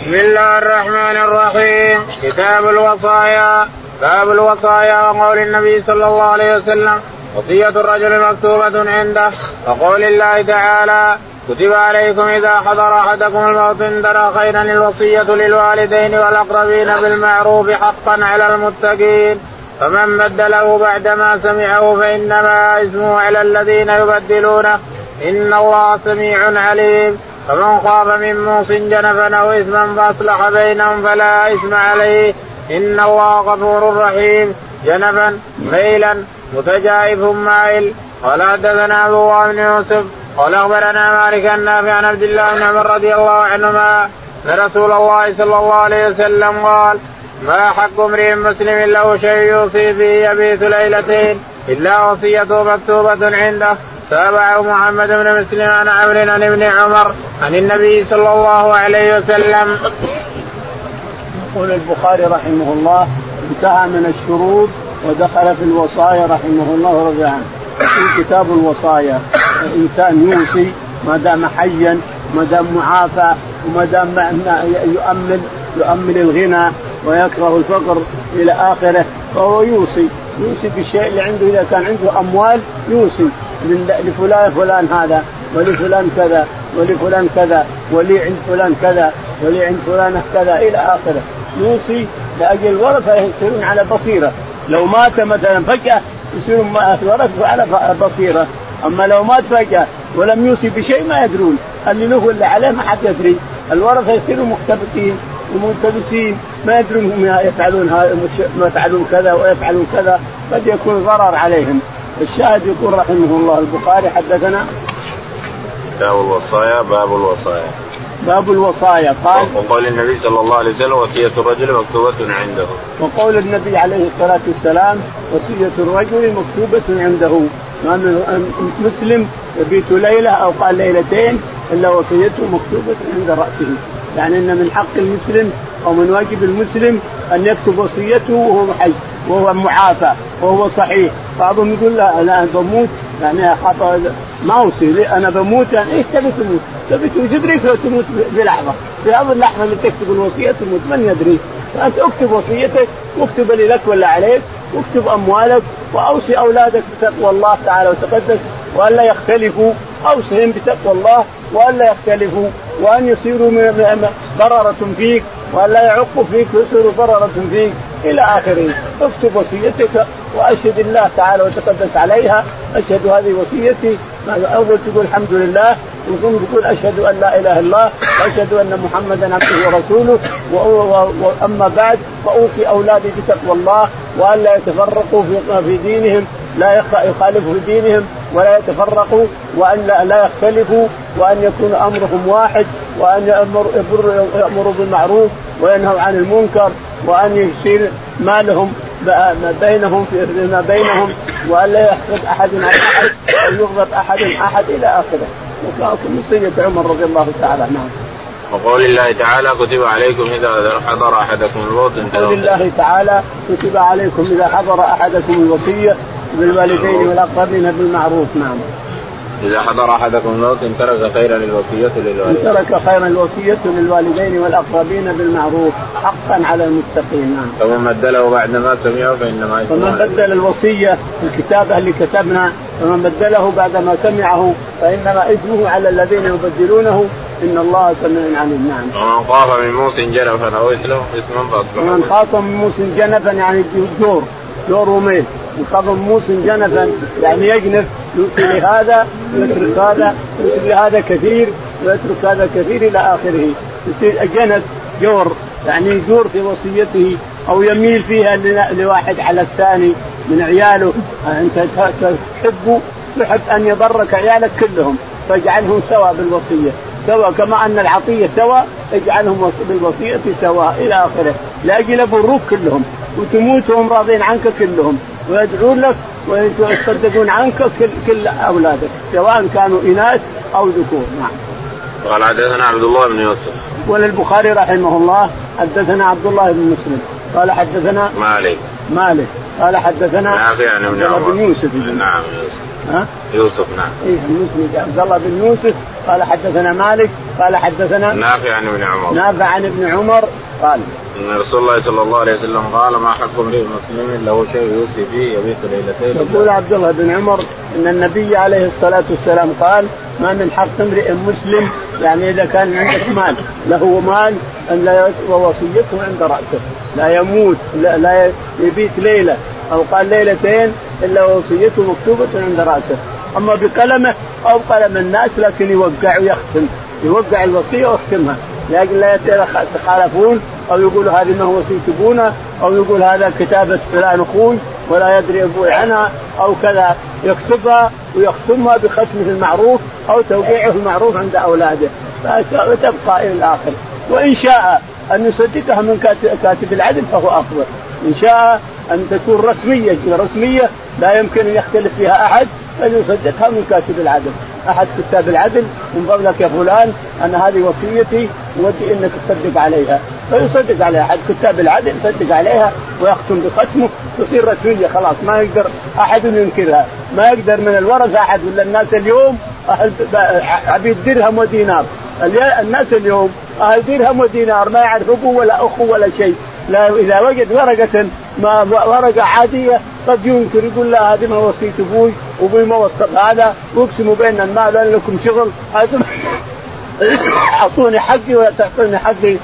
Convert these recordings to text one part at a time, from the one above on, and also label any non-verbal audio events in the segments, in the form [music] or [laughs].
بسم الله الرحمن الرحيم. كتاب الوصايا. باب الوصايا وقول النبي صلى الله عليه وسلم وصية الرجل مكتوبة عنده. وقول الله تعالى كتب عليكم إذا حضر أحدكم الموت إن ترى خيرا الوصية للوالدين والأقربين بالمعروف حقا على المتقين. فمن بدله بعدما سمعه فإنما إثمه على الذين يبدلونه. إن الله سميع عليم. فمن خاف من موص جنفا أو إثما فأصلح بينهم فلا إثم عليه. إن الله غفور رحيم. جنفا ميلا متجائف مائل. قال حدثنا عبد الله بن يوسف قال أخبرنا مالك النافع عن عبد الله بن عمر رضي الله عنهما أن رسول الله صلى الله عليه وسلم قال ما حق امرئ مسلم له شيء يوصي به يبيت ليلتين إلا وصيته مكتوبة عنده. تابعه محمد بن مسلم عن عمرو عن ابن عمر عن النبي صلى الله عليه وسلم. يقول البخاري رحمه الله انتهى من الشروط ودخل في الوصايا رحمه الله ورضي عنه. في كتاب الوصايا الإنسان يوصي ما دام حيا ما دام معافى وما دام يؤمن يؤمن الغنى ويكره الفقر إلى آخره فهو يوصي. يوصي بالشيء اللي عنده إذا كان عنده أموال يوصي. لفلان فلان هذا ولفلان كذا ولفلان كذا ولي عند فلان كذا ولي عند فلان كذا إلى آخره. يوصي لأجل الورثه يصيرون على بصيرة. لو مات مثلا فجأة يصيرون الورثه على بصيرة. أما لو مات فجأة ولم يوصي بشيء ما يدرون. اللي له واللي عليه؟ ما حد يدري. الورثة يصيروا مختبئين وملتبسين. ما يدرون هم يفعلون ما يفعلون كذا ويفعلون كذا. قد يكون ضرر عليهم. الشاهد يقول رحمه الله البخاري حدثنا كتاب الوصايا باب الوصايا. باب الوصايا. قال وقول النبي صلى الله عليه وسلم وصية الرجل مكتوبة عنده. وقول النبي عليه الصلاة والسلام وصية الرجل مكتوبة عنده. ما من مسلم يبيت ليلة أو قال ليلتين إلا وصيته مكتوبة عند رأسه. يعني أن من حق المسلم أو من واجب المسلم أن يكتب وصيته وهو حي وهو معافى وهو صحيح. بعضهم يقول لا أنا بموت. يعني ما اوصي أنا بموت. يعني إيش تبي تموت؟ تبي تدرك لو تموت بلحظة. في هذه اللحظة اللي تكتب الوصية تموت. من يدري؟ فانت اكتب وصيتك واكتب اللي لك ولا عليك واكتب أموالك وأوصي أولادك بتقوى الله تعالى وتقدس والا يختلفوا. اوصهم بتقوى الله والا يختلفوا. وأن يصيروا ضررة فيك والا يعقوا فيك ويصيروا ضررة فيك. إلى اخره اكتب وصيتك وأشهد الله تعالى وتقدس عليها. أشهد هذه وصيتي. أول تقول الحمد لله وثم تقول أشهد أن لا إله إلا الله وأشهد أن محمدا عبده ورسوله واما بعد فاوصي أولادي بتقوى الله والا يتفرقوا في دينهم لا يخالفوا في دينهم ولا يتفرقوا وأن لا يختلفوا وأن يكون أمرهم واحد وأن يأمروا بالمعروف وينهوا عن المنكر وأن يصير مالهم بينهم فيما بينهم والا يحقد أحد على أحد أو يغضب أحد أحد إلى آخره وصيه عمر رضي الله تعالى نعم. وقول الله تعالى كتب عليكم إذا حضر أحدكم الموت قول الله تعالى كتب عليكم إذا حضر أحدكم الوصية بالوالدين والأقربين بالمعروف نعم. إذا حضر أحدكم الموت إن ترك خيرا الوصية للوالدين. إن ترك خيرا الوصية للوالدين والأقربين بالمعروف حقا على المتقين نعم. فمن بدله بعد ما سمعه فإنما فمن بدل الوصية الكتابة اللي كتبنا فمن بدله بعد ما سمعه فإنما إثمه على الذين يبدلونه إن الله سميع عليم نعم. ومن خاف من موس جنفا أو إثما فأصبح. ومن خاف من موس جنفا يعني دور دور وميل وخاف موس جنفا يعني يجنف يؤتي لهذا ويترك هذا يؤتي لهذا كثير ويترك هذا كثير إلى آخره. يصير جنت جور يعني يجور في وصيته أو يميل فيها لواحد على الثاني من عياله. أنت تحب تحب أن يضرك عيالك كلهم فاجعلهم سواء بالوصية. سواء كما أن العطية سواء اجعلهم بالوصية سواء إلى آخره. لاجل يبروك كلهم وتموت وهم راضين عنك كلهم ويدعون لك ويتصدقون عنك كل, كل أولادك سواء كانوا إناث أو ذكور. نعم. قال حدثنا عبد الله بن يوسف. وللبخاري رحمه الله حدثنا عبد الله بن مسلم. قال حدثنا مالك. مالك. قال حدثنا نافع عن ابن عمر بن يوسف. نعم يوسف. ها؟ يوسف نعم. إيه مسلم عبد الله بن يوسف قال حدثنا مالك قال حدثنا نافع عن ابن عمر. نافع عن ابن عمر قال إن رسول الله صلى الله عليه وسلم قال ما حق امرئ مسلم له شيء يوصي فيه يبيت ليلتين. يقول عبد الله بن عمر إن النبي عليه الصلاة والسلام قال ما من حق امرئ مسلم يعني إذا كان عندك مال له مال أن لا ووصيته عند رأسه. لا يموت لا, لا يبيت ليلة أو قال ليلتين إلا وصيته مكتوبة عند رأسه. أما بقلمه أو قلم الناس لكن يوقع ويختم. يوقع الوصية ويختمها. لكن لا يتخالفون أو يقول هذه ما هو وصية أبونا أو يقول هذا كتابه فلان أخوي ولا يدري أبوي عنها أو كذا. يكتبها ويختمها بختمه المعروف أو توقيعه المعروف عند أولاده. فتبقى إلى الآخر. وإن شاء أن يصدقها من كاتب العدل فهو أفضل. إن شاء أن تكون رسمية رسمية لا يمكن أن يختلف فيها أحد فليصدقها من كاتب العدل. أحد كتاب العدل من فضلك يا فلان ان هذه وصيتي ودي إنك تصدق عليها. فيصدق عليها. أحد كتاب العدل يصدق عليها ويختم بختمه تصير رسمية خلاص ما يقدر أحد ينكرها. ما يقدر من الورثة أحد ولا الناس اليوم عبيد درهم ودينار. الناس اليوم أهل درهم ودينار ما يعرف أبوه ولا أخوه ولا شيء. لا إذا وجد ورقة ما ورقه عادية قد ينكر يقول لا هذه ما وصيت أبوي وابوي ما وصف هذا واقسموا بين المال لكم شغل. [coughs] أعطوني حقي ولا تعطوني حقي.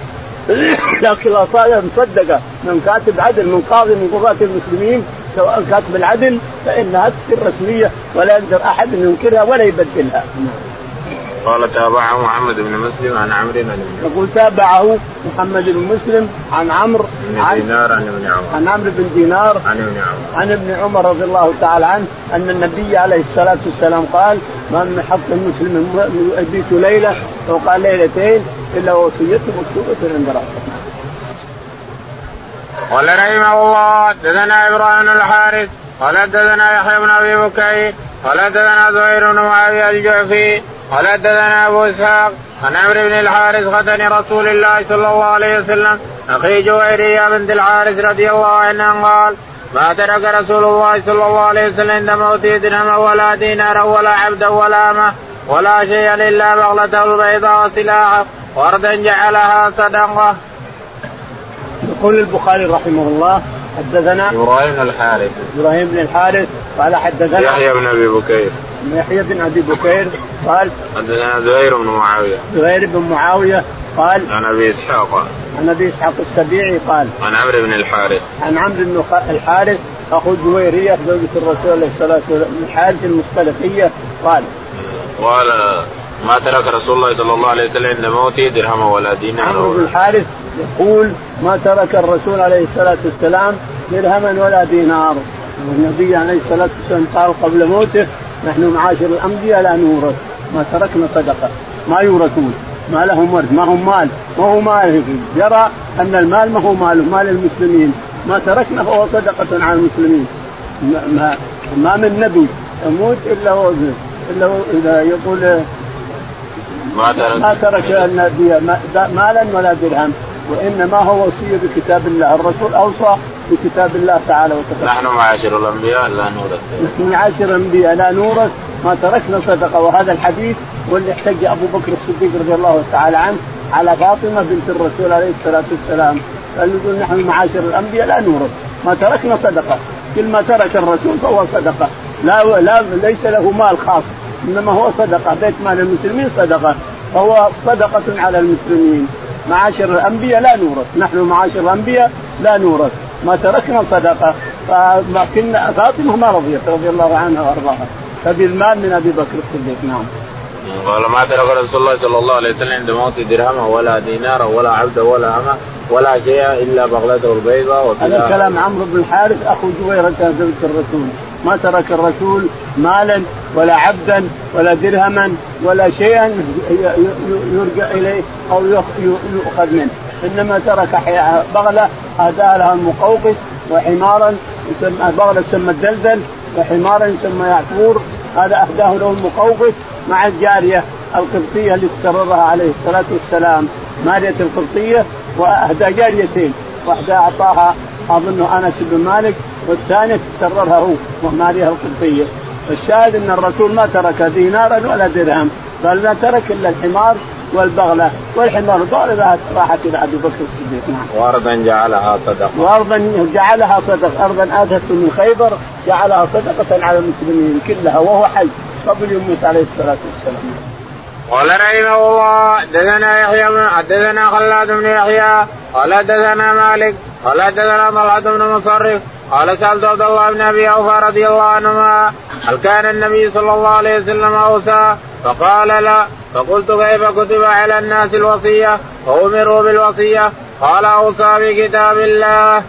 [coughs] لكن الاصاله مصدقة. من كاتب عدل من قاضي من قضاة المسلمين سواء كاتب العدل فإنها تصير رسمية ولا يقدر أحد ان ينكرها ولا يبدلها. قال تابعه محمد بن مسلم عن عمرو بن يقول تابعه محمد بن مسلم عن عمرو بن دينار عن ابن عمر. عن عمرو بن دينار عن ابن عمر. عن ابن عمر رضي الله تعالى عنه أن النبي عليه الصلاة والسلام قال ما من حق المسلم يبيت ليلة أو قال ليلتين إلا وصيته مكتوبة عند رأسه. قال رحمه الله حدثنا إبراهيم الحارث قال حدثنا يحيى بن أبي بكير قال حدثنا زهير بن معاوية الجعفي قال حدثنا أبو إسحاق عن عمرو بن الحارث ختن رسول الله صلى الله عليه وسلم أخي جويرية بنت الحارث رضي الله عنها قال ما ترك رسول الله صلى الله عليه وسلم عند موته درهما ولا دينارا ولا عبدا ولا امه ولا شيئا إلا بغلته البيضاء وسلاحه وردا جعلها صدقة. يقول البخاري رحمه الله حدثنا إبراهيم بن الحارث إبراهيم بن الحارث قال حدثنا يحيى بن أبي بكير يحيى بن أبي بكير قال حدثنا زهير بن معاوية. زهير بن معاوية قال عن أبي إسحاق. عن أبي إسحاق السبيعي قال عن عمرو بن الحارث. عن عمرو بن الحارث أخو جويرية زوجة الرسول عليه الصلاة والسلام الحارث المختلفيه قال قال ما ترك رسول الله صلى الله عليه وسلم عند موته درهما ولا دينار عمرو بن الحارث يقول ما ترك الرسول عليه الصلاة والسلام درهما ولا دينار. والنبي عليه الصلاة والسلام قال قبل موته نحن معاشر الأنبياء لا نورث. ما تركنا صدقة. ما يورثون. ما لهم ورث. ما هم مال. ما هو مال. يرى أن المال ما هو مال. مال المسلمين. ما تركنا فهو صدقة على المسلمين. ما, ما من نبي يموت إلا هو إلا هو إذا يقول ما ترك. ما ترك النبي مالا ولا درهم وإنما هو وصية بكتاب الله. الرسول أوصى بكتاب الله تعالى وتعالى نحن معاشر الأنبياء لا نورث. نحن معاشر الأنبياء لا نورث ما تركنا صدقة. وهذا الحديث واللي احتج أبو بكر الصديق رضي الله تعالى عنه على فاطمة بنت الرسول عليه الصلاة والسلام. قال يقول نحن معاشر الأنبياء لا نورث. ما تركنا صدقة. كل ما ترك الرسول فهو صدقة. لا لا ليس له مال خاص إنما هو صدقة. بيت مال المسلمين صدقة. فهو صدقة على المسلمين. معاشر الأنبياء لا نورث. نحن معاشر الأنبياء لا نورث. ما تركنا صدقه فكنا فاطمة ما رضيت رضي الله عنها وأرضاها. فبالمال من أبي بكر الصديق نعم. قال ما ترك رسول الله صلى الله عليه وسلم عند موت درهما ولا دينارا ولا عبدا ولا أمة ولا شيء إلا بغلته البيضاء هذا كلام عمرو بن الحارث أخو جويرة زوجة الرسول. ما ترك الرسول مالا ولا عبدا ولا درهما ولا شيئا يرجع إليه أو يؤخذ منه. إنما ترك بغلة اهداها لها المقوقس وحمارا يسمى بغله تسمى الدلدل وحمارا يسمى يعفور. هذا اهداه له المقوقس مع الجارية القبطية اللي استقرها عليه الصلاة والسلام. مارية القبطية وأهدى جاريتين. واحدة أعطاها أظن أنس بن مالك والثانية تسررها هو ومارية القبطية. الشاهد أن الرسول ما ترك دينارا ولا درهم قال ما ترك إلا الحمار والبغلة والحمار البغله راحت إلى أبي بكر الصديق نعم. وارضا جعلها صدقة. وارضا جعلها صدقة، ارضا اتته من خيبر جعلها صدقة على المسلمين كلها وهو حي قبل يموت عليه الصلاة والسلام. قال رحمه الله حدثنا يحيى حدثنا خلاد بن يحيى قال حدثنا مالك قال حدثنا طلحة بن مصرف قال سألت عبد الله بن أبي أوفى رضي الله عنهما هل كان النبي صلى الله عليه وسلم أوصى فقال لا فقلت كيف كتب على الناس الوصية؟ وامروا بالوصية. قال أوصى بكتاب الله.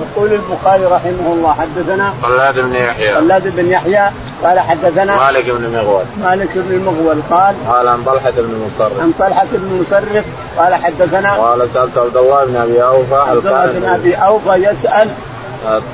يقول البخاري رحمه الله حدثنا خلاد بن يحيى. خلاد بن يحيى قال حدثنا مالك بن مغول. مالك بن مغول قال قال عن طلحة بن مصرف. عن طلحة بن مصرف قال حدثنا قال سألت عبد الله بن أبي أوفى هل عبد الله بن أبي أوفى يسأل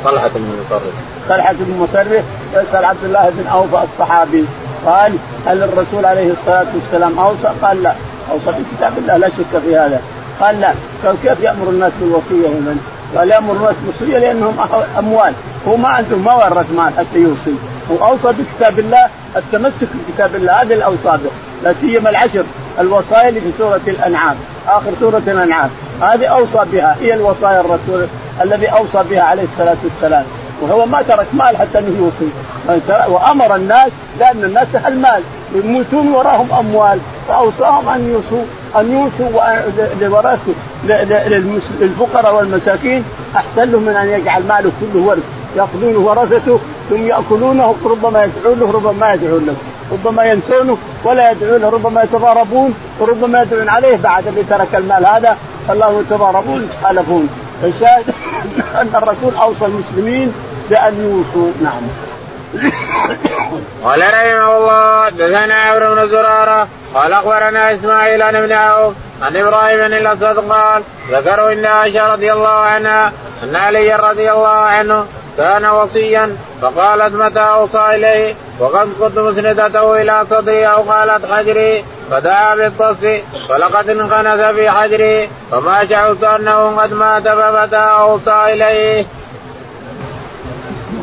طلحة بن مصرف. طلحة بن مصرف يسأل عبد الله بن أوفى الصحابي. قال هل الرسول عليه الصلاة والسلام أوصى؟ قال لا. أوصى بكتاب الله لا شك في هذا. قال لا. قال كيف يأمر الناس بالوصية ومن قال يأمر الناس بالوصية لأنهم أموال. هو ما عندهم ما ورث مال حتى يوصي. هو أوصى بكتاب الله التمسك بكتاب الله هذا الاوصى به لا سيما العشر الوصايا اللي في سورة الأنعام. آخر سورة الأنعام. هذه أوصى بها. هي الوصايا الرسول الذي أوصى بها عليه الصلاة والسلام. وهو ما ترك مال حتى إنه يوصي. وأمر الناس لأن الناس المال. يموتون وراهم أموال. فأوصاهم أن يوصوا أن يوصوا لورثه للفقراء والمساكين. أحسن لهم من أن يجعل ماله كله ورث. يأخذونه ورثته ثم يأكلونه ربما يدعون له ربما ما يدعون له. ربما ينسونه ولا يدعون له. ربما يتضاربون وربما يدعون عليه. بعد اللي ترك المال هذا الله يتضاربون. يتخالفون. الشاهد [laughs] أن الرسول أوصى المسلمين بان يوصوا نعم قال رحمه الله دثنا عمرو بن زرارة قال أخبرنا إسماعيل عن ابن عوف عن إبراهيم بن الأسود قال ذكروا إن عائشة رضي الله عنها أن علي رضي الله عنه كان وصيا فقالت متى أوصى إليه وقد كنت مسندته إلى صدري أو قالت حجري فدعا بالطص فلقد انخنس في حجري فما شعرت أنه قد مات فمتى أوصى إليه.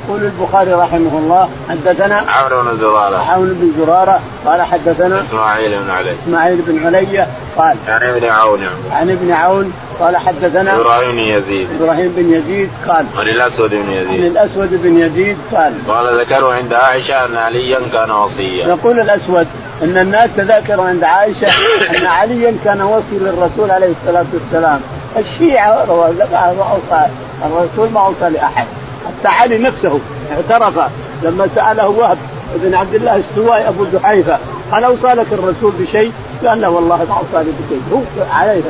يقول البخاري رحمه الله حدثنا عمرو بن زرارة. عمرو بن زرارة قال حدثنا إسماعيل بن علي. إسماعيل بن علي قال عن ابن عون. عن ابن عون قال حدثنا إبراهيم بن يزيد. إبراهيم بن يزيد قال عن الأسود بن يزيد. عن الأسود بن يزيد قال قال ذكروا عند عائشة أن عليا كان وصيا. يقول الأسود إن الناس تذاكروا عند عائشة أن عليا كان وصي للرسول عليه الصلاة والسلام. الشيعة ما اوصى الرسول ما اوصى لأحد. حتى علي نفسه اعترف لما سأله وهب بن عبد الله السوائي أبو جحيفه هل اوصى لك الرسول بشيء؟ قال لا والله ما اوصى لي بشيء. هو عليه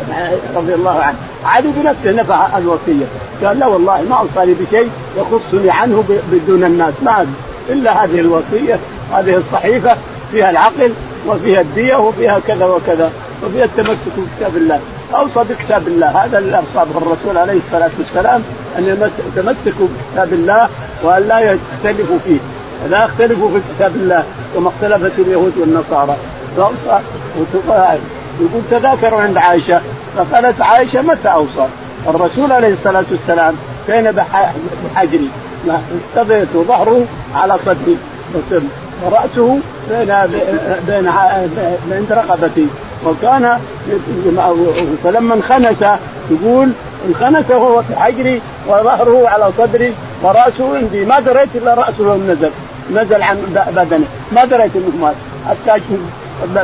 رضي الله عنه. علي بنفسه نفع الوصية. قال لا والله ما اوصى لي بشيء يخصني عنه بدون الناس. ما إلا هذه الوصية هذه الصحيفة فيها العقل وفيها الدية وفيها كذا وكذا وفيها التمسك بكتاب الله. أوصى بكتاب الله. هذا اللي اوصى به الرسول عليه الصلاة والسلام. أن يتمسكوا بكتاب الله وأن لا يختلفوا فيه. لا يختلفوا في كتاب الله كما اختلفت اليهود والنصارى. فأوصى يقول تذاكروا عند عائشة. فقالت عائشة متى أوصى؟ الرسول عليه الصلاة والسلام كان بحجري. اقتضيت ظهره على صدري. ورأسه بين بين عند رقبتي. وكان فلما انخنس يقول انخنس وهو في حجري وظهره على صدري ورأسه عندي. ما دريت إلا رأسه نزل. نزل عن بدنه ما دريت انه مات حتى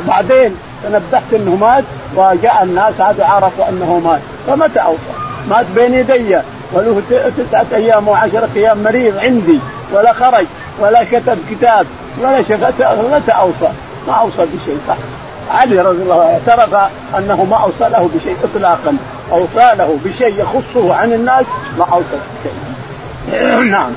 بعدين تنبهت انه مات وجاء الناس هذا عرفوا أنه مات فمتى اوصى؟ مات بين يدي. وله تسعة أيام وعشرة أيام مريض عندي. ولا خرج. ولا كتب كتاب. ولا شفت متى أوصى؟ ما أوصى بشيء صح. علي رضي الله عنه اعترف أنه ما أوصى له بشيء إطلاقا. أوصى له بشيء يخصه عن الناس ما أوصى بشيء. [clears throat] نعم.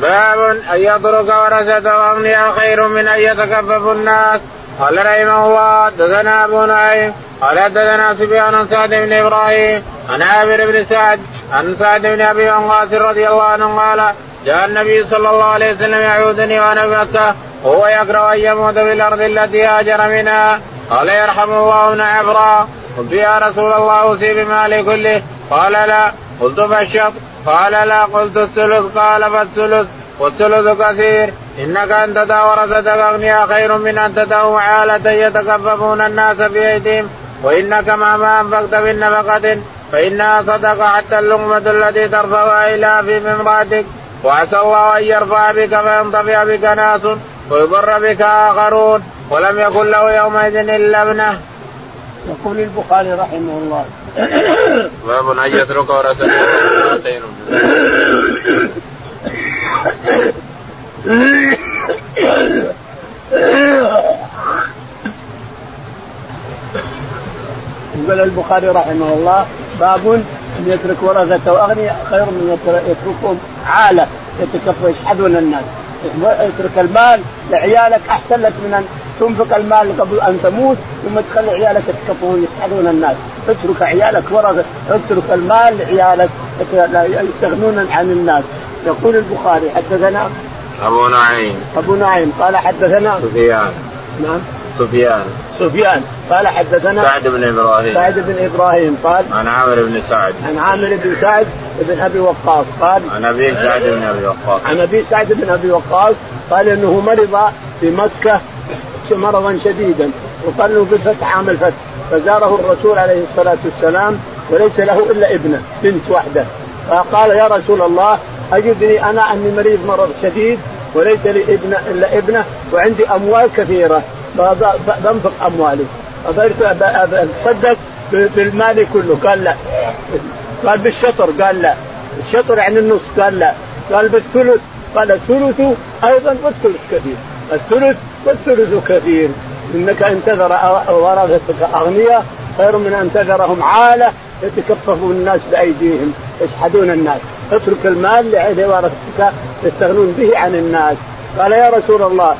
باب أن يترك ورثته أغنياء خير من أن يتكفف الناس. قال رحمه الله حدثنا أبو نعيم قال حدثنا سفيان سعد بن إبراهيم عن عامر بن سعد عن سعد بن أبي وقاص رضي الله عنه قال جاء النبي صلى الله عليه وسلم يعودني وأنا بمكه وهو يكره أن يموت في الأرض التي هاجر منها. قال يرحم الله ابن عبرا قلت يا رسول الله أوصي بمالي كله. قال لا. قلت فالشط قال لا. قلت الثلث. قال فالثلث والثلث كثير. إنك ان تدع ورثتك أغنياء خير من أن تدعهم عالة يتكففون الناس بأيديهم. وإنك مهما أنفقت من نفقة فإنها صدقة حتى اللقمة التي ترفعها إلى في امرأتك. وعسى الله أن يرفع بك فينطفئ بك ناس ويضر بك آخرون. ولم يكن له يومئذ إلا ابنه. يقول البخاري رحمه الله. باب أن يترك ورثته خير يقول البخاري رحمه الله باب أن يترك ورثته أغنياء خير من يتركهم عالة. يتكفوا يشحذون الناس. اترك المال لعيالك أحسن لك من أن تنفق المال قبل أن تموت ثم تخلي عيالك يتكفون يشحذون الناس. اترك عيالك ورثه اترك المال لعيالك يستغنون عن الناس. يقول البخاري حدثنا أبو نعيم. أبو نعيم قال حدثنا سفيان. نعم. سفيان. سفيان قال حدثنا سعد بن إبراهيم. سعد بن إبراهيم قال عن عامر بن سعد. عن عامر بن سعد بن أبي وقاص قال عن أبي سعد بن أبي وقاص. عن أبي سعد بن أبي وقاص قال إنه مرض في مكة مرضا شديدا وقال له بالفتح عام الفتح. فزاره الرسول عليه الصلاة والسلام وليس له إلا ابنة بنت واحدة. فقال يا رسول الله أجدني أنا أني مريض مرض شديد وليس لي ابن إلا ابنة وعندي أموال كثيرة. بنفق أموالي. أتصدق بالمال كله. قال لا. قال بالشطر. قال لا. الشطر يعني النص قال لا. قال بالثلث. قال الثلث أيضا والثلث كثير. الثلث والثلث كثير. إنك إن تذر ورثتك أغنياء خير من أن تذرهم عالة يتكففون الناس بأيديهم يشحذون الناس. اترك المال لورثتك يستغنون به عن الناس. قال يا رسول الله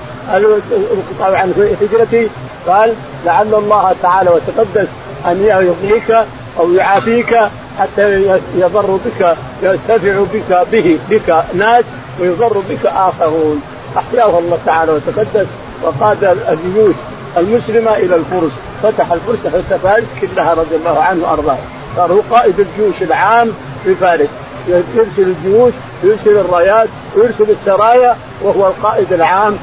قال عن هجرتي؟ قال لعل الله تعالى وتقدس أن يغنيك أو يعافيك حتى يضر بك ينتفع بك به بك ناس ويضر بك آخرون. أحياه الله تعالى وتقدس وقاد الجيوش المسلمة إلى الفرس فتح الفرس فارس كلها رضي الله عنه وأرضاه. صار هو قائد الجيوش العام في فارس. يرسل الجيوش يرسل الرايات ويرسل السرايا وهو القائد العام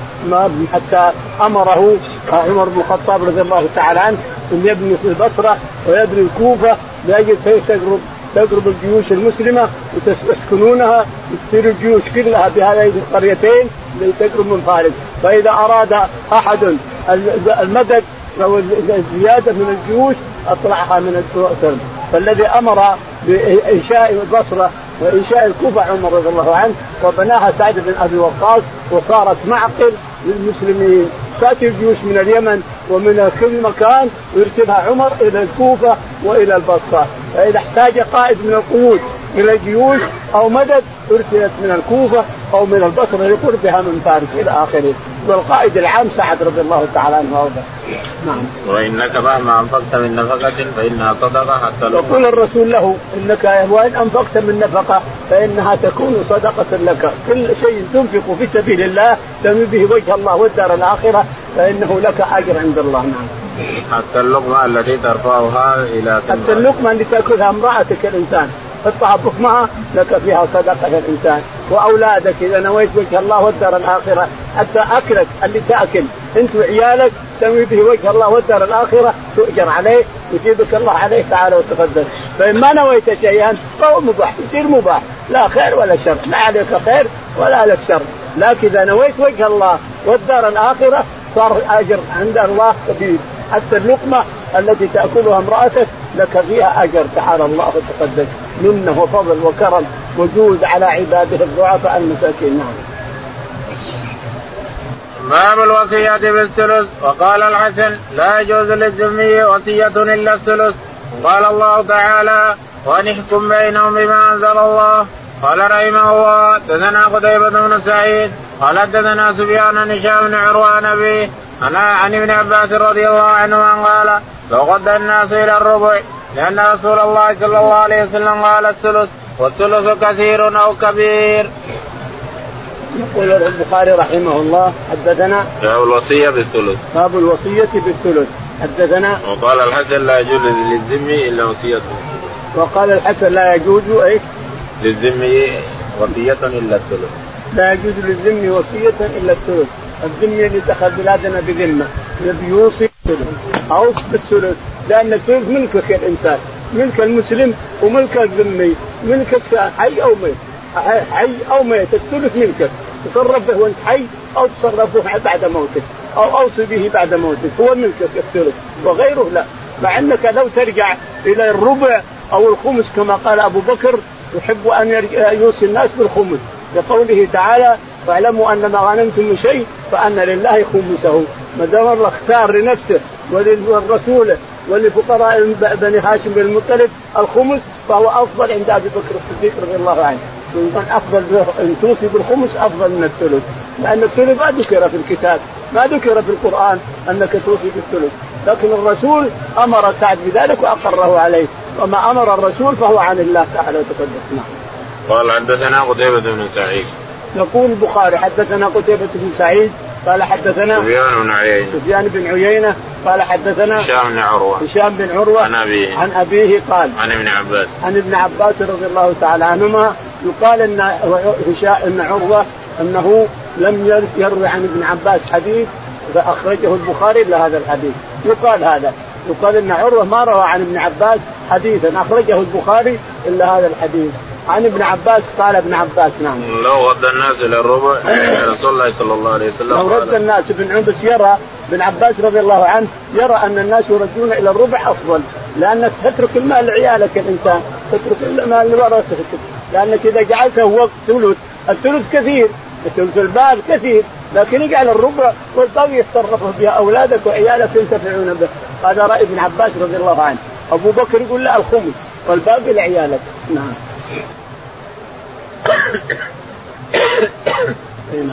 حتى أمره عمر بن الخطاب رضي الله تعالى عنه أن يبني البصرة ويبني الكوفة لأجل تقرب تقرب الجيوش المسلمة وتسكنونها تصير الجيوش كلها بهذين القريتين تقرب من فارس فإذا أراد أحد المدد أو الزيادة من الجيوش أطلعها من السلم فالذي أمر بإنشاء البصرة وإنشاء الكوفة عمر رضي الله عنه وبناها سعد بن أبي وقاص وصارت معقل للمسلمين. تأتي الجيوش من اليمن ومن كل مكان ويرسلها عمر إلى الكوفة وإلى البصرة. فإذا احتاج قائد من القيود إلى الجيوش أو مدد أرسلت من الكوفة أو من البصرة لقربها من فارس إلى آخره والقائد العام سعد رضي الله تعالى عنه وأرضاه. نعم. وإنك مهما أنفقت من نفقة فإنها صدقة حتى لو يقول الرسول له إنك وإن أنفقت من نفقة فإنها تكون صدقة لك، كل شيء تنفق في سبيل الله تنوي به وجه الله والدار الآخرة فإنه لك أجر عند الله نعم. حتى اللقمه التي ترفعها إلى حتى اللقمه اللي تأكلها امرأتك الإنسان. حطها بكمها لك فيها صدقة الانسان وأولادك إذا نويت وجه الله والدار الآخرة حتى أكلك اللي تأكل. أنت وعيالك تنوي به وجه الله والدار الآخرة تؤجر عليه يجيبك الله عليه تعالى وتقدس. فإن ما نويت شيئا فهو مباح يصير مباح. لا خير ولا شر. لا عليك خير ولا لك شر. لكن إذا نويت وجه الله والدار الآخرة صار أجر عند الله كبير. حتى اللقمة التي تأكلها امرأتك لك فيها أجر تعالى الله وتقدس منه وفضل وكرم وجود على عباده الضعفاء المساكين. نعم. باب الوصية بالثلث. وقال الحسن لا يجوز للذمي وصية إلا الثلث. قال الله تعالى وأن احكم بينهم بما أنزل الله. قال رحمه الله دثنا قتيبة بن سعيد قال دثنا سفيان بن هشام بن عروان أبي أنا عن ابن عباس رضي الله عنهما قال لو غدا الناس إلى الربع لأن رسول الله صلى الله عليه وسلم قال الثلث والثلث كثير أو كبير. يقول البخاري رحمه الله حدثنا باب الوصية بالثلث. باب الوصية بالثلث. حدثنا وقال الحسن لا يجوز للذمي إلا وصيته وقال الحسن لا يجوز إيش؟ للذمي وصية إلا الثلث. لا يجوز للذمي وصية إلا الثلث. الذمي اللي دخل بلادنا بذمة. يبي يوصي أو بالثلث لأن الثلث ملكك الانسان ملك المسلم وملك الذمي. ملكك حي أو ميت. حي أو ميت. الثلث ملكك تصرف به وأنت حي أو تصرف به بعد موتك. أو أوصي به بعد موتك. هو ملكك الثلث وغيره لا. مع أنك لو ترجع إلى الربع أو الخمس كما قال أبو بكر يحب أن يوصي الناس بالخمس. لقوله تعالى واعلموا أن ما غنمتم شيء فأن لله خمسه. ما دام الله اختار لنفسه وللرسول ولفقراء بني هاشم بن المطلب الخمس فهو أفضل عند أبي بكر الصديق رضي الله عنه. من أفضل إن توصي بالخمس أفضل من الثلث. لأن الثلث ما ذكر في الكتاب ما ذكر في القرآن أنك توصي بالثلث. لكن الرسول أمر سعد بذلك وأقره عليه. وما أمر الرسول فهو عن الله تعالى وتقدس. نعم. قال حدثنا قتيبة بن سعيد. يقول البخاري حدثنا قتيبة بن سعيد قال حدثنا سفيان بن عيينة. سفيان بن عيينة قال حدثنا هشام بن عروة. هشام بن عروة عن أبيه. عن أبيه قال عن ابن عباس. عن ابن عباس رضي الله تعالى عنهما يقال إن هشام ان عروة أنه لم يروي عن ابن عباس حديث فأخرجه البخاري إلا هذا الحديث. يقال هذا. يقال إن عروة ما روى عن ابن عباس حديثا أخرجه البخاري إلا هذا الحديث. عن ابن عباس قال ابن عباس نعم. لو رد الناس إلى الربع رسول الله صلى الله عليه وسلم لو رد الناس ابن عباس يرى ابن عباس رضي الله عنه يرى أن الناس يردون إلى الربع أفضل لأنك تترك المال لعيالك الإنسان تترك المال لورثتك لأنك إذا جعلته وقت ثلث الثلث كثير ثلث المال كثير لكن اجعل الربع والباقي يتصرف بها أولادك وعيالك ينتفعون به. هذا رأي ابن عباس رضي الله عنه. أبو بكر يقول لا الخمس والباقي لعيالك. نعم.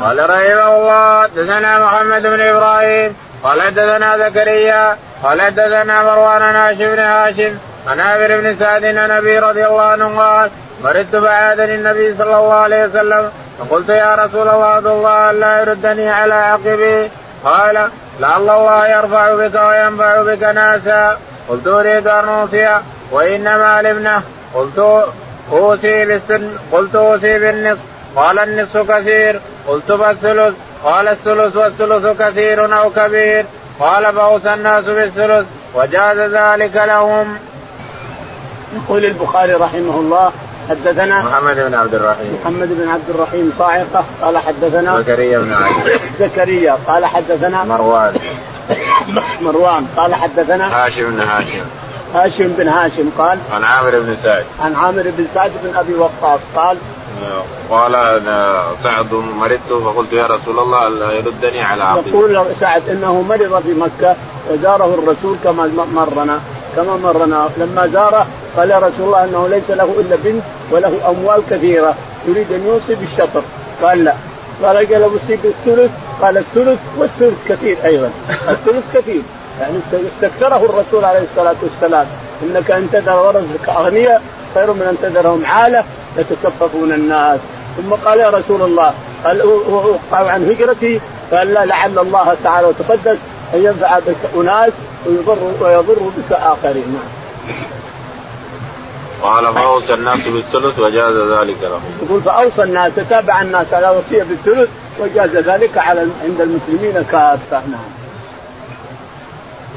قال رحمه الله دثنا محمد بن إبراهيم قال حدثنا زكريا قال حدثنا مروان هاشم بن هاشم عن عامر بن سعد عن أبي رضي الله عنه قال مرضت فعادني النبي صلى الله عليه وسلم فقلت يا رسول الله ادعو الله الا يردني على عقبي؟ قال لعل الله يرفع بك وينفع بك ناسا قلت أريد أن أوصي وإنما علمنا قلت اوصي بالسن قلت اوصي بالنصف قال النصف كثير قلت فالثلث قال الثلث والثلث كثير أو كبير قال فاوصى الناس بالثلث وجاز ذلك لهم. يقول البخاري رحمه الله حدثنا محمد بن عبد الرحيم. محمد بن عبد الرحيم صاعقة قال حدثنا زكريا بن علي. زكريا قال حدثنا مروان. مروان قال حدثنا هاشم بن هاشم. هاشم بن هاشم قال عن عامر بن سعد. عن عامر بن سعد بن أبي وقاص قال قال سعد مرضت فقلت يا رسول الله الا يردني على عقبي. يقول سعد إنه مرض في مكة وزاره الرسول كما مرنا كما مرنا. لما زاره قال يا رسول الله إنه ليس له إلا بنت وله أموال كثيرة يريد أن يوصي بالشطر. قال لا. قال قال اوصي بالثلث قال الثلث والثلث كثير أيضا. الثلث كثير. يعني استكثره الرسول عليه الصلاة والسلام إنك أن تذر ورثتك أغنياء خير من أن تذرهم عاله يتكففون الناس ثم قال يا رسول الله قال اوقع عن هجرتي قال لا لعل الله تعالى وتقدس أن ينفع بك أناس ويضر ويضر بك آخرين نعم. قال فأوصى الناس بالثلث وجاز ذلك لهم. يقول فأوصى الناس تتابع الناس على وصية بالثلث وجاز ذلك على عند المسلمين كافة نعم.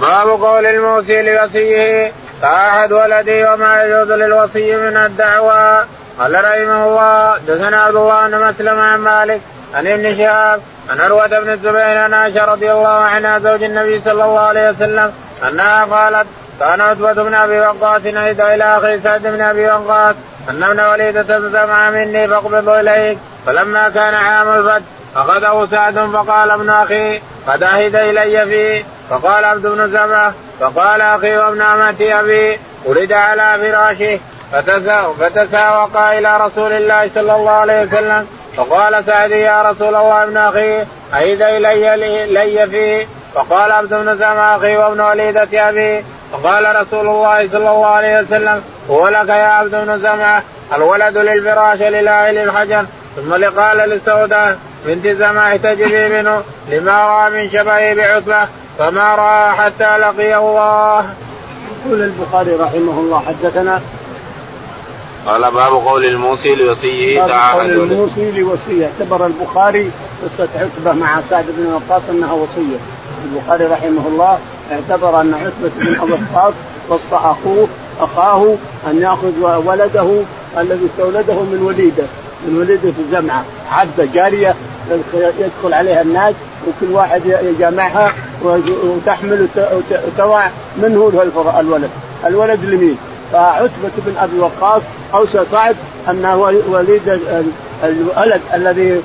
باب قول الموصي لوصيه. كأحد ولدي وما يجوز للوصي من الدعوى قال رحمه الله دثنا عبد الله بن مسلم عن مالك عن ابن شهاب عن عروة بن الزبير عن عائشة رضي الله عنها زوج النبي صلى الله عليه وسلم أنها قالت كان عتبة بن أبي وقاص عيد إلى أخي سعد بن أبي وقاص أن ابن وليدة سمع مني فاقبض إليك فلما كان عام الفتح أخذه سعد فقال ابن أخي قد عهد إلي فيه. فقال عبد بن زمعة فقال أخي وابن أمتي أبي ولد على فراشه فتساوقا إلى رسول الله صلى الله عليه وسلم فقال سعد يا رسول الله ابن أخي عهد إلي لي فيه؟ فقال عبد بن زمعة أخي وابن وليدة أبي فقال رسول الله صلى الله عليه وسلم هو لك يا عبد بن زمعة الولد للفراش لله للحجر ثم لقال للسوداء بنت زمعة تجري منه لما رأى من شبهه بعتبة فما رأى حتى لقي الله. يقول البخاري رحمه الله حدثنا. قال باب قول الموصي لوصيه تعالى قول الموصي لوصيه. اعتبر البخاري قصة عتبة مع سعد بن وقاص أنها وصية. البخاري رحمه الله اعتبر أن عتبة بن أبي وقاص وصى أخوه أخاه أن يأخذ ولده الذي استولده من وليده من وليدة الجمعة. عبده جارية يدخل عليها الناس وكل واحد يجامعها وتحمل وتوع منه الولد الولد لمين؟ فعتبة بن أبي وقاص أوصى سعد أن وليد الولد الذي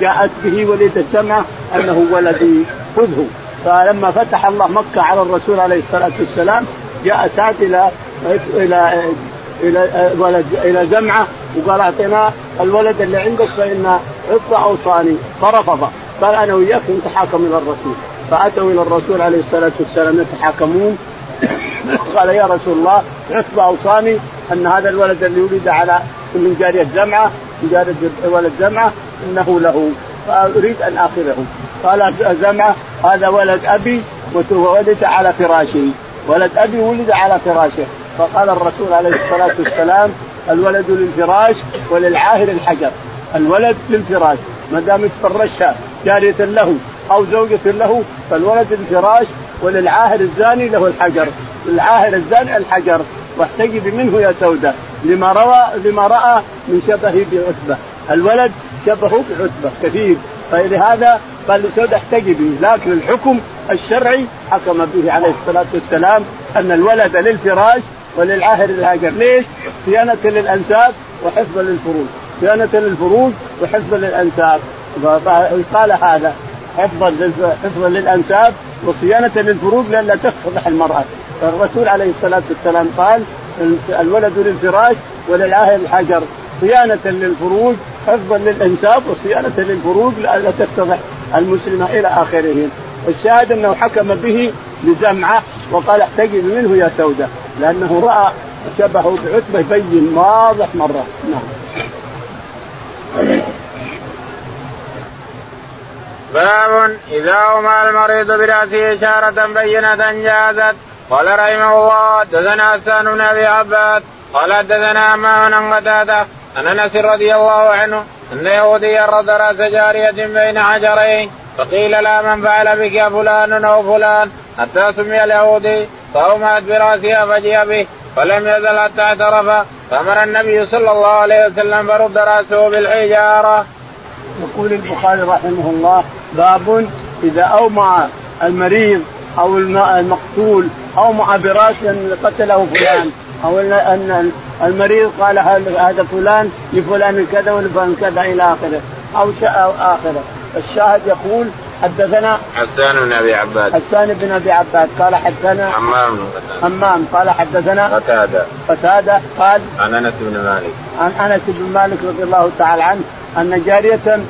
جاءت به وليد السمعة أنه ولدي خذه فلما فتح الله مكة على الرسول عليه الصلاة والسلام جاء سعد إلى إلى إلى ولد إلى جمعه وقال أعطينا الولد اللي عندك فإن عطى اوصاني فرفض قال أنا وياك نتحاكم إلى الرسول. فاتوا إلى الرسول عليه الصلاة والسلام يتحاكمون. [coughs] قال يا رسول الله عتبة اوصاني ان هذا الولد اللي ولد على من جارية جمعة من جارية ولد جمعة انه له فاريد ان اخذه. قال زمعه هذا ولد ابي وولد على فراشه. ولد ابي ولد على فراشه. فقال الرسول عليه الصلاة والسلام الولد للفراش وللعاهر الحجر. الولد للفراش ما دام تفرشها جارية له أو زوجة له فالولد للفراش وللعاهر الزاني له الحجر. العاهر الزاني الحجر. واحتجب منه يا سودة لما روى لما رأى من شبهه بعتبة. الولد شبهه بعتبة. كثير. فلهذا قال لسودة احتجبي لكن الحكم الشرعي حكم به عليه الصلاة والسلام أن الولد للفراش وللعاهر الهاجر ليش؟ صيانة للأنساب وحفظا للفروج صيانة للفروج وحفظا للأنساب. قال هذا حفظا حفظا للأنساب وصيانة للفروج لئلا تفضح المرأة. فالرسول عليه الصلاة والسلام قال الولد للفراش وللعاهر الحجر. صيانة للفروج حفظا للأنساب وصيانة للفروج لئلا تفتضح المسلمة إلى آخره. الشاهد أنه حكم به لزمعة وقال احتجب منه يا سودة لأنه رأى شبهه بعتبة بين واضح مرة. نعم. باب إذا أومى المريض برأسه إشارة بينة جازت. قال رحمه الله حدثنا حسان بن أبي عباد قال حدثنا أمام عن قتادة عن أنس رضي الله عنه أن يهوديا رد رأس جارية بين حجرين فقيل لا من فعل بك فلان أو فلان؟ حتى سمي اليهودي فأومأت برأسها فجيء به فلم يزل حتى اعترف. فأمر النبي صلى الله عليه وسلم فرد رأسه بالحجارة. يقول البخاري رحمه الله باب إذا أومع المريض أو المقتول أومع براس قتله فلان أو أن المريض قال هذا فلان لفلان كذا ولفلان كذا إلى آخره أو أو آخره. الشاهد يقول حدثنا حسان بن أبي عباد. حسان بن أبي عباد قال حدثنا حمام حمام قال حدثنا قتادة. قتادة قال عن أنس بن مالك. عن أنس بن مالك رضي الله تعالى عنه أن جارية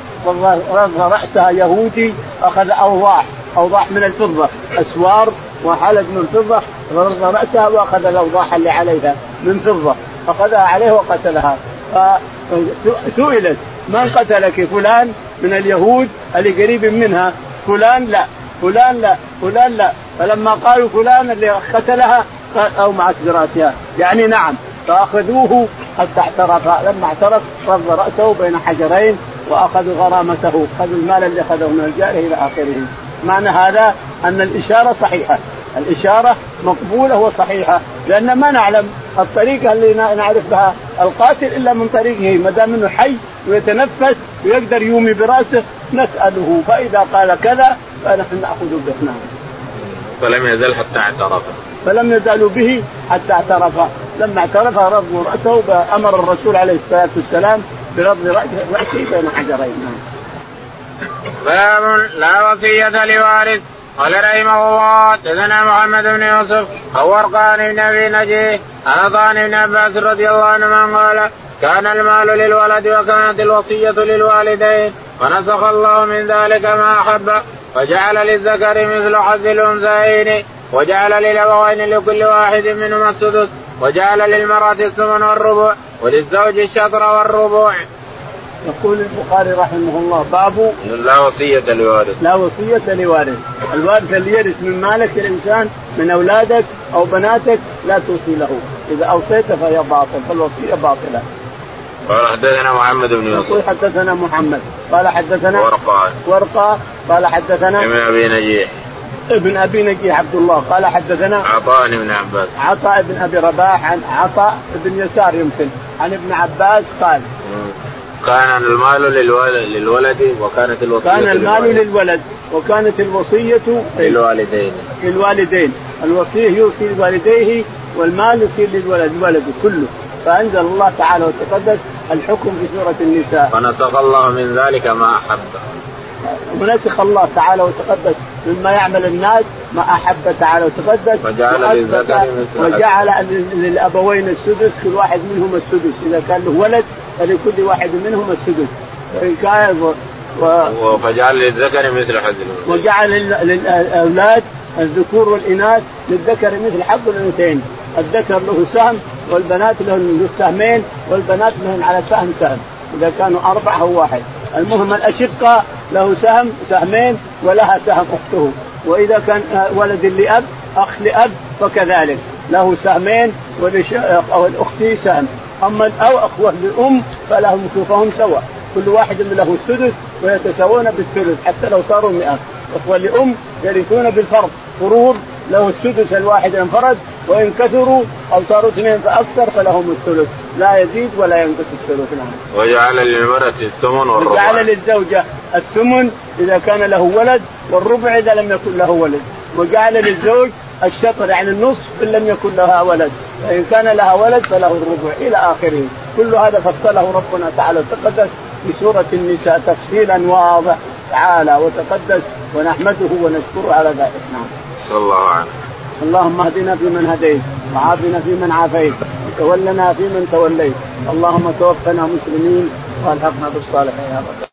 رض رأسها يهودي أخذ اوضاح اوضاح من الفضة أسوار وحلق من فضه رض رأسها وأخذ الاوضاح اللي عليها من فضة أخذها عليه وقتلها. فسئلت من قتلك فلان؟ من اليهود؟ اللي قريب منها؟ فلان لا فلان لا فلان لا. فلما قالوا فلان اللي قتلها اومعت براسها يعني نعم فأخذوه حتى اعترف. لما اعترف رد رأسه بين حجرين وأخذوا غرامته خذوا المال اللي أخذه من الجاريه إلى آخره. معنى هذا أن الإشارة صحيحة. الإشارة مقبولة وصحيحة لأن ما نعلم الطريقة اللي نعرف بها القاتل إلا من طريقه ما دام إنه حي ويتنفس ويقدر يومي برأسه نسأله. فإذا قال كذا فنحن نأخذ به. نعم. فلم يزل حتى اعترف. فلم يزالوا به حتى اعترف، لما اعترف ردوا رأسه أمر الرسول عليه الصلاة والسلام برد رأسه بين حجرين. باب لا وصية لوارث قال رحمه الله حدثنا محمد بن يوسف أو ورقان بن أبي نجيه عن بن عباس رضي الله عنهما قال كان المال للولد وكانت الوصية للوالدين ونسخ الله من ذلك ما أحب وجعل للذكر مثل حظ الأنثيين وجعل للأبوين لكل واحد منهما السدس وجعل للمرأة الثمن والربع وللزوج الشطر والربع. يقول البخاري رحمه الله باب لا وصية لوارث لا وصية لوارث، الوارث اللي يرث من مالك الإنسان من أولادك أو بناتك لا توصي له، إذا اوصيت فهي باطل فالوصية باطلة. قال حدثنا محمد بن يوسف. يقول حدثنا محمد قال حدثنا ورقة ورقه قال حدثنا ابن أبي نجيح. ابن أبي نجيح عبد الله. قال حدثنا عطاء بن عباس. عطاء بن أبي رباح عن عطاء بن يسار يمكن. عن ابن عباس قال كان المال للولد, للولد وكانت الوصية كان المال للولد. للولد وكانت الوصية للوالدين. للوالدين. الوصية يوصي لوالديه والمال يصير للولد الولد كله. فأنزل الله تعالى وتقدس الحكم في سورة النساء. فنسخ الله من ذلك ما أحب. ونسخ الله تعالى وتقدس مما يعمل الناس ما أحب تعالى وتقدس. وجعل للذكر وجعل للأبوين السدس كل واحد منهم السدس. إذا كان له ولد فلكل واحد منهم السدس. وان كان و... فجعل للذكر مثل حظ. وجعل لل- للأولاد الذكور والإناث للذكر مثل حظ الأنثيين. الذكر له سهم والبنات لهن سهمين والبنات لهن على سهم سهم. إذا كانوا أربعة أو واحد. المهم الأشقاء له سهم سهمين ولها سهم أخته. وإذا كان ولد لأب أخ لأب فكذلك. له سهمين ولش- أو الاخت سهم. أما أو أخوة لام فلهم فهم سواء كل واحد له السدس ويتساوون بالثلث حتى لو صاروا 100 أخوة لأم يرثون بالفرض. فروض له السدس الواحد انفرد وإن كثروا أو صاروا اثنين فأكثر فلهم الثلث. لا يزيد ولا ينقص الثلث نعم وجعل للمرأة الثمن والربع. وجعل للزوجة الثمن إذا كان له ولد والربع إذا لم يكن له ولد. وجعل للزوج الشطر يعني النصف إن لم يكن لها ولد. فإن كان لها ولد فله الربع إلى آخره. كل هذا فصله ربنا تعالى. وتقدس في سورة النساء تفصيلا واضح تعالى وتقدس ونحمده ونشكره على ذلك. نعم. صلى الله عليه اللهم اهدنا فيمن هديت وعافنا فيمن عافيت وتولنا فيمن توليت. اللهم توفنا مسلمين وألحقنا بالصالحين يا رب.